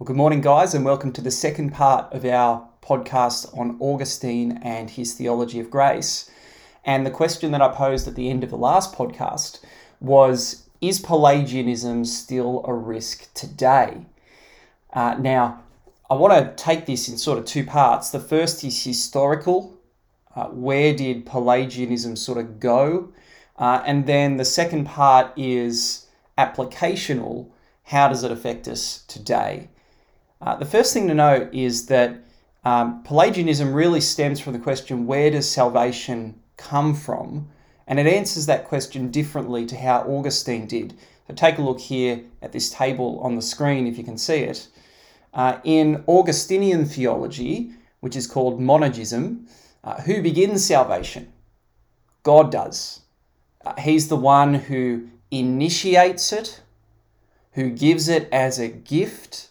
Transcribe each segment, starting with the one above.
Well, good morning, guys, and welcome to the second part of our podcast on Augustine and his theology of grace. And the question that I posed at the end of the last podcast was Is Pelagianism still a risk today? Uh, now, I want to take this in sort of two parts. The first is historical. Uh, where did Pelagianism sort of go? Uh, and then the second part is applicational. How does it affect us today? Uh, the first thing to note is that um, Pelagianism really stems from the question where does salvation come from? And it answers that question differently to how Augustine did. So take a look here at this table on the screen if you can see it. Uh, in Augustinian theology, which is called monergism, uh, who begins salvation? God does. Uh, he's the one who initiates it, who gives it as a gift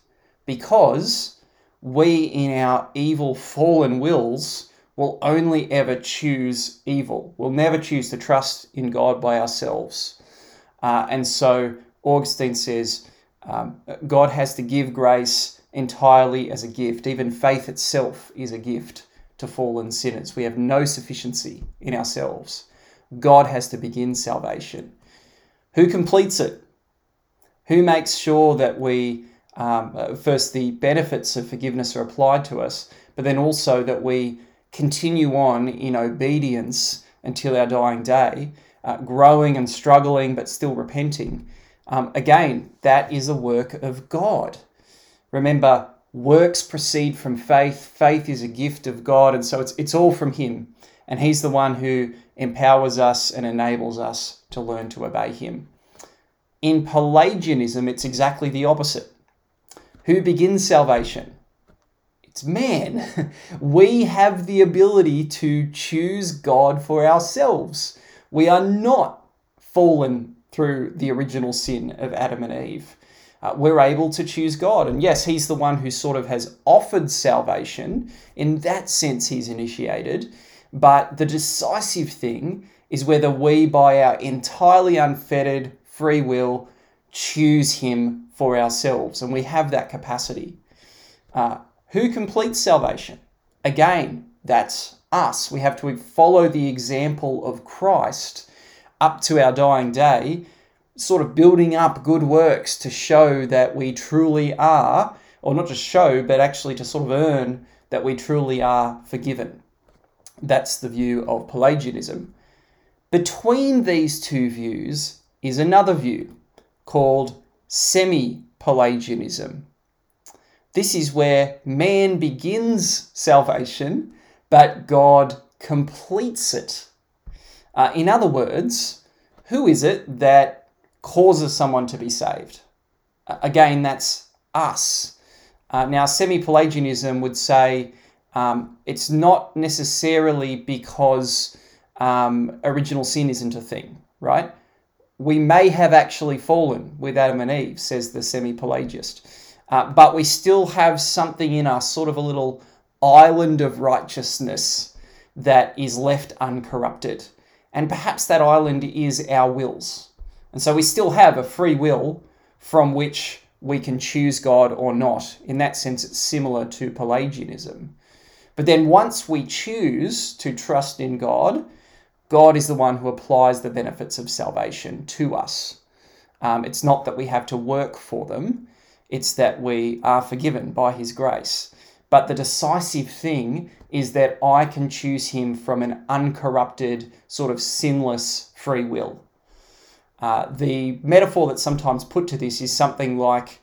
because we, in our evil, fallen wills, will only ever choose evil. We'll never choose to trust in God by ourselves. Uh, and so Augustine says um, God has to give grace entirely as a gift. Even faith itself is a gift to fallen sinners. We have no sufficiency in ourselves. God has to begin salvation. Who completes it? Who makes sure that we um, uh, first the benefits of forgiveness are applied to us, but then also that we continue on in obedience until our dying day, uh, growing and struggling, but still repenting. Um, again, that is a work of God. Remember, works proceed from faith. Faith is a gift of God, and so it's, it's all from Him. And He's the one who empowers us and enables us to learn to obey Him. In Pelagianism, it's exactly the opposite. Who begins salvation? It's man. We have the ability to choose God for ourselves. We are not fallen through the original sin of Adam and Eve. Uh, we're able to choose God. And yes, He's the one who sort of has offered salvation. In that sense, He's initiated. But the decisive thing is whether we, by our entirely unfettered free will, choose Him for ourselves, and we have that capacity. Uh, who completes salvation? Again, that's us. We have to follow the example of Christ up to our dying day, sort of building up good works to show that we truly are, or not just show, but actually to sort of earn that we truly are forgiven. That's the view of Pelagianism. Between these two views is another view called semi Pelagianism. This is where man begins salvation, but God completes it. Uh, in other words, who is it that causes someone to be saved? Uh, again, that's us. Uh, now, semi Pelagianism would say um, it's not necessarily because um, original sin isn't a thing, right? We may have actually fallen with Adam and Eve, says the semi Pelagist. Uh, but we still have something in us, sort of a little island of righteousness that is left uncorrupted. And perhaps that island is our wills. And so we still have a free will from which we can choose God or not. In that sense, it's similar to Pelagianism. But then once we choose to trust in God, God is the one who applies the benefits of salvation to us. Um, it's not that we have to work for them, it's that we are forgiven by His grace. But the decisive thing is that I can choose Him from an uncorrupted, sort of sinless free will. Uh, the metaphor that's sometimes put to this is something like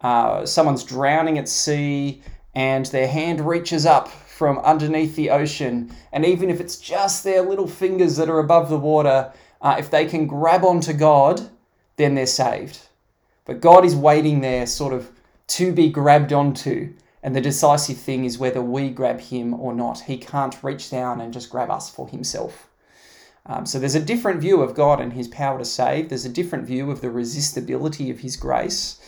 uh, someone's drowning at sea and their hand reaches up from underneath the ocean. And even if it's just their little fingers that are above the water, uh, if they can grab onto God, then they're saved. But God is waiting there, sort of to be grabbed onto. And the decisive thing is whether we grab him or not. He can't reach down and just grab us for himself. Um, so there's a different view of God and his power to save. There's a different view of the resistibility of his grace.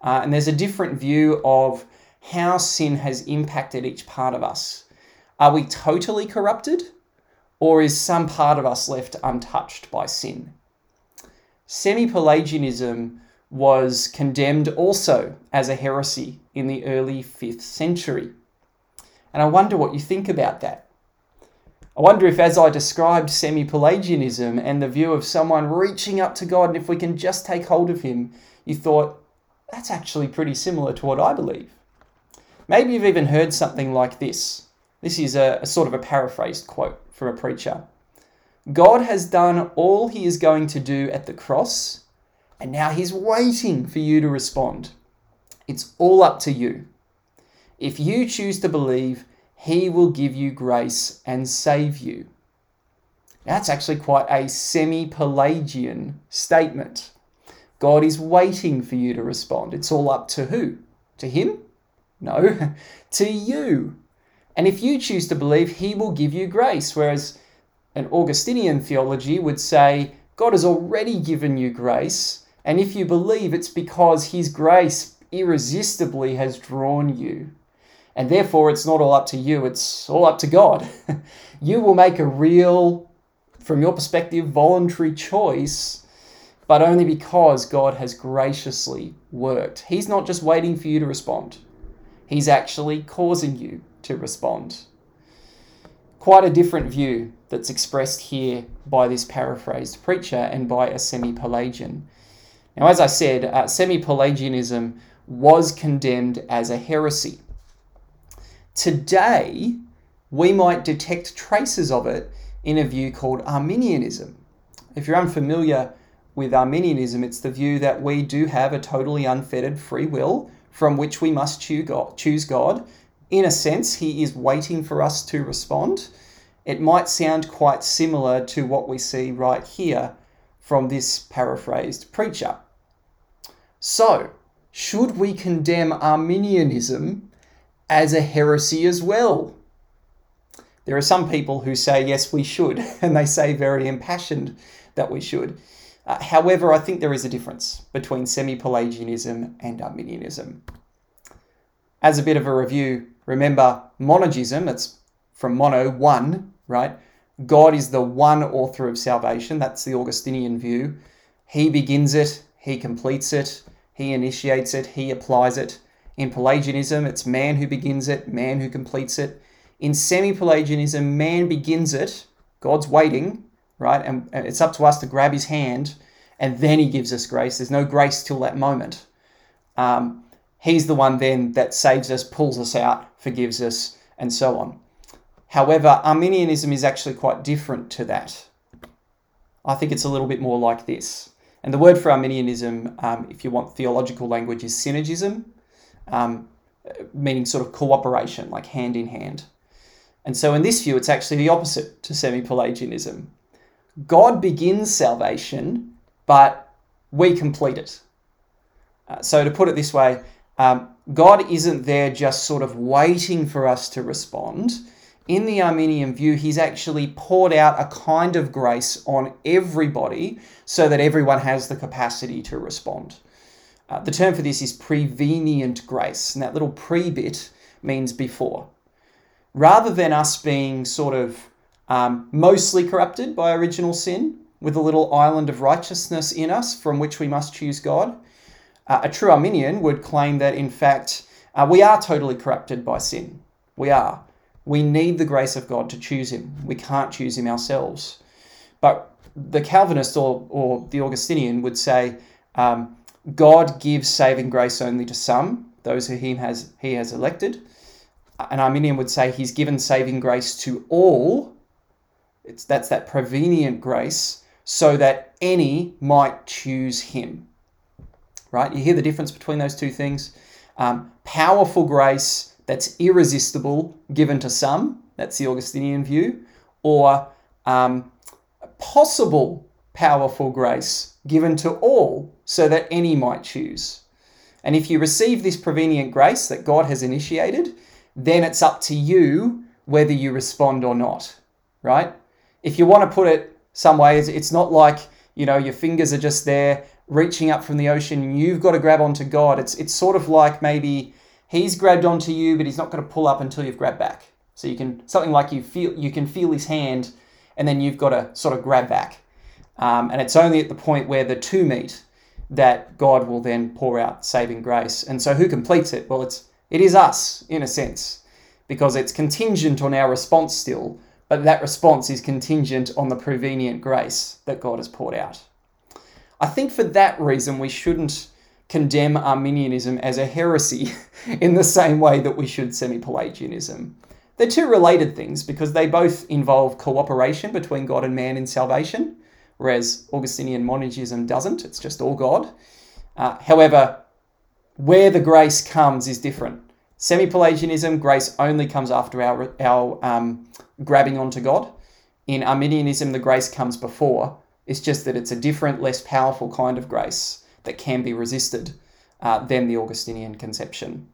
Uh, and there's a different view of how sin has impacted each part of us. Are we totally corrupted, or is some part of us left untouched by sin? Semi Pelagianism was condemned also as a heresy in the early 5th century. And I wonder what you think about that. I wonder if, as I described semi Pelagianism and the view of someone reaching up to God, and if we can just take hold of Him, you thought, that's actually pretty similar to what I believe. Maybe you've even heard something like this. This is a, a sort of a paraphrased quote from a preacher. God has done all he is going to do at the cross, and now he's waiting for you to respond. It's all up to you. If you choose to believe, he will give you grace and save you. That's actually quite a semi Pelagian statement. God is waiting for you to respond. It's all up to who? To him? No, to you. And if you choose to believe, he will give you grace. Whereas an Augustinian theology would say, God has already given you grace. And if you believe, it's because his grace irresistibly has drawn you. And therefore, it's not all up to you, it's all up to God. you will make a real, from your perspective, voluntary choice, but only because God has graciously worked. He's not just waiting for you to respond, He's actually causing you to respond. Quite a different view that's expressed here by this paraphrased preacher and by a semi Pelagian. Now, as I said, uh, semi Pelagianism was condemned as a heresy. Today, we might detect traces of it in a view called Arminianism. If you're unfamiliar with Arminianism, it's the view that we do have a totally unfettered free will from which we must choose God in a sense, he is waiting for us to respond. It might sound quite similar to what we see right here from this paraphrased preacher. So, should we condemn Arminianism as a heresy as well? There are some people who say, yes, we should, and they say very impassioned that we should. Uh, however, I think there is a difference between semi Pelagianism and Arminianism. As a bit of a review, Remember, monergism, it's from mono, one, right? God is the one author of salvation. That's the Augustinian view. He begins it, he completes it, he initiates it, he applies it. In Pelagianism, it's man who begins it, man who completes it. In semi Pelagianism, man begins it, God's waiting, right? And it's up to us to grab his hand, and then he gives us grace. There's no grace till that moment. Um, He's the one then that saves us, pulls us out, forgives us, and so on. However, Arminianism is actually quite different to that. I think it's a little bit more like this. And the word for Arminianism, um, if you want theological language, is synergism, um, meaning sort of cooperation, like hand in hand. And so in this view, it's actually the opposite to semi Pelagianism. God begins salvation, but we complete it. Uh, so to put it this way, um, God isn't there just sort of waiting for us to respond. In the Arminian view, he's actually poured out a kind of grace on everybody so that everyone has the capacity to respond. Uh, the term for this is prevenient grace, and that little pre bit means before. Rather than us being sort of um, mostly corrupted by original sin, with a little island of righteousness in us from which we must choose God, uh, a true Arminian would claim that, in fact, uh, we are totally corrupted by sin. We are. We need the grace of God to choose Him. We can't choose Him ourselves. But the Calvinist or, or the Augustinian would say um, God gives saving grace only to some, those who he has, he has elected. An Arminian would say He's given saving grace to all. It's, that's that prevenient grace, so that any might choose Him right? You hear the difference between those two things? Um, powerful grace that's irresistible given to some, that's the Augustinian view, or um, possible powerful grace given to all so that any might choose. And if you receive this prevenient grace that God has initiated, then it's up to you whether you respond or not, right? If you want to put it some ways, it's not like, you know, your fingers are just there reaching up from the ocean, you've got to grab onto God. It's it's sort of like maybe he's grabbed onto you, but he's not going to pull up until you've grabbed back. So you can something like you feel you can feel his hand, and then you've got to sort of grab back. Um, and it's only at the point where the two meet that God will then pour out saving grace. And so who completes it? Well, it's it is us in a sense because it's contingent on our response still, but that response is contingent on the prevenient grace that God has poured out. I think for that reason we shouldn't condemn Arminianism as a heresy in the same way that we should semi Pelagianism. They're two related things because they both involve cooperation between God and man in salvation, whereas Augustinian monergism doesn't, it's just all God. Uh, however, where the grace comes is different. Semi Pelagianism, grace only comes after our, our um, grabbing onto God. In Arminianism, the grace comes before. It's just that it's a different, less powerful kind of grace that can be resisted uh, than the Augustinian conception.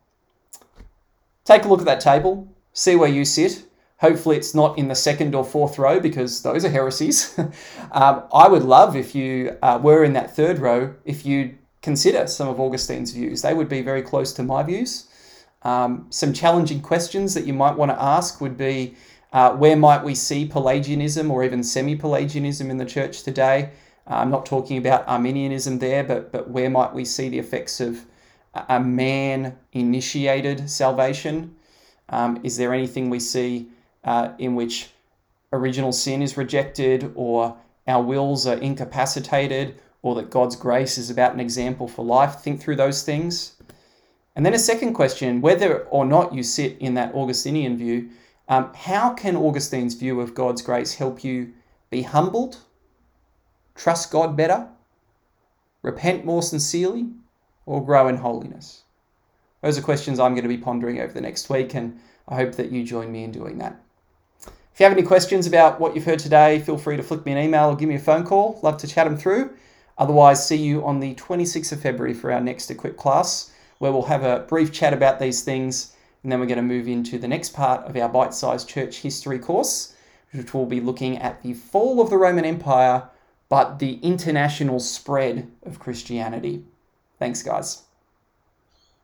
Take a look at that table see where you sit. Hopefully, it's not in the second or fourth row because those are heresies. um, I would love if you uh, were in that third row, if you consider some of Augustine's views. They would be very close to my views. Um, some challenging questions that you might want to ask would be uh, where might we see Pelagianism or even semi Pelagianism in the church today? Uh, I'm not talking about Arminianism there, but, but where might we see the effects of a man initiated salvation? Um, is there anything we see uh, in which original sin is rejected or our wills are incapacitated or that God's grace is about an example for life? Think through those things. And then a second question whether or not you sit in that Augustinian view, um, how can Augustine's view of God's grace help you be humbled, trust God better, repent more sincerely, or grow in holiness? Those are questions I'm going to be pondering over the next week, and I hope that you join me in doing that. If you have any questions about what you've heard today, feel free to flick me an email or give me a phone call. Love to chat them through. Otherwise, see you on the 26th of February for our next Equip class, where we'll have a brief chat about these things, and then we're going to move into the next part of our bite sized church history course, which will be looking at the fall of the Roman Empire, but the international spread of Christianity. Thanks, guys.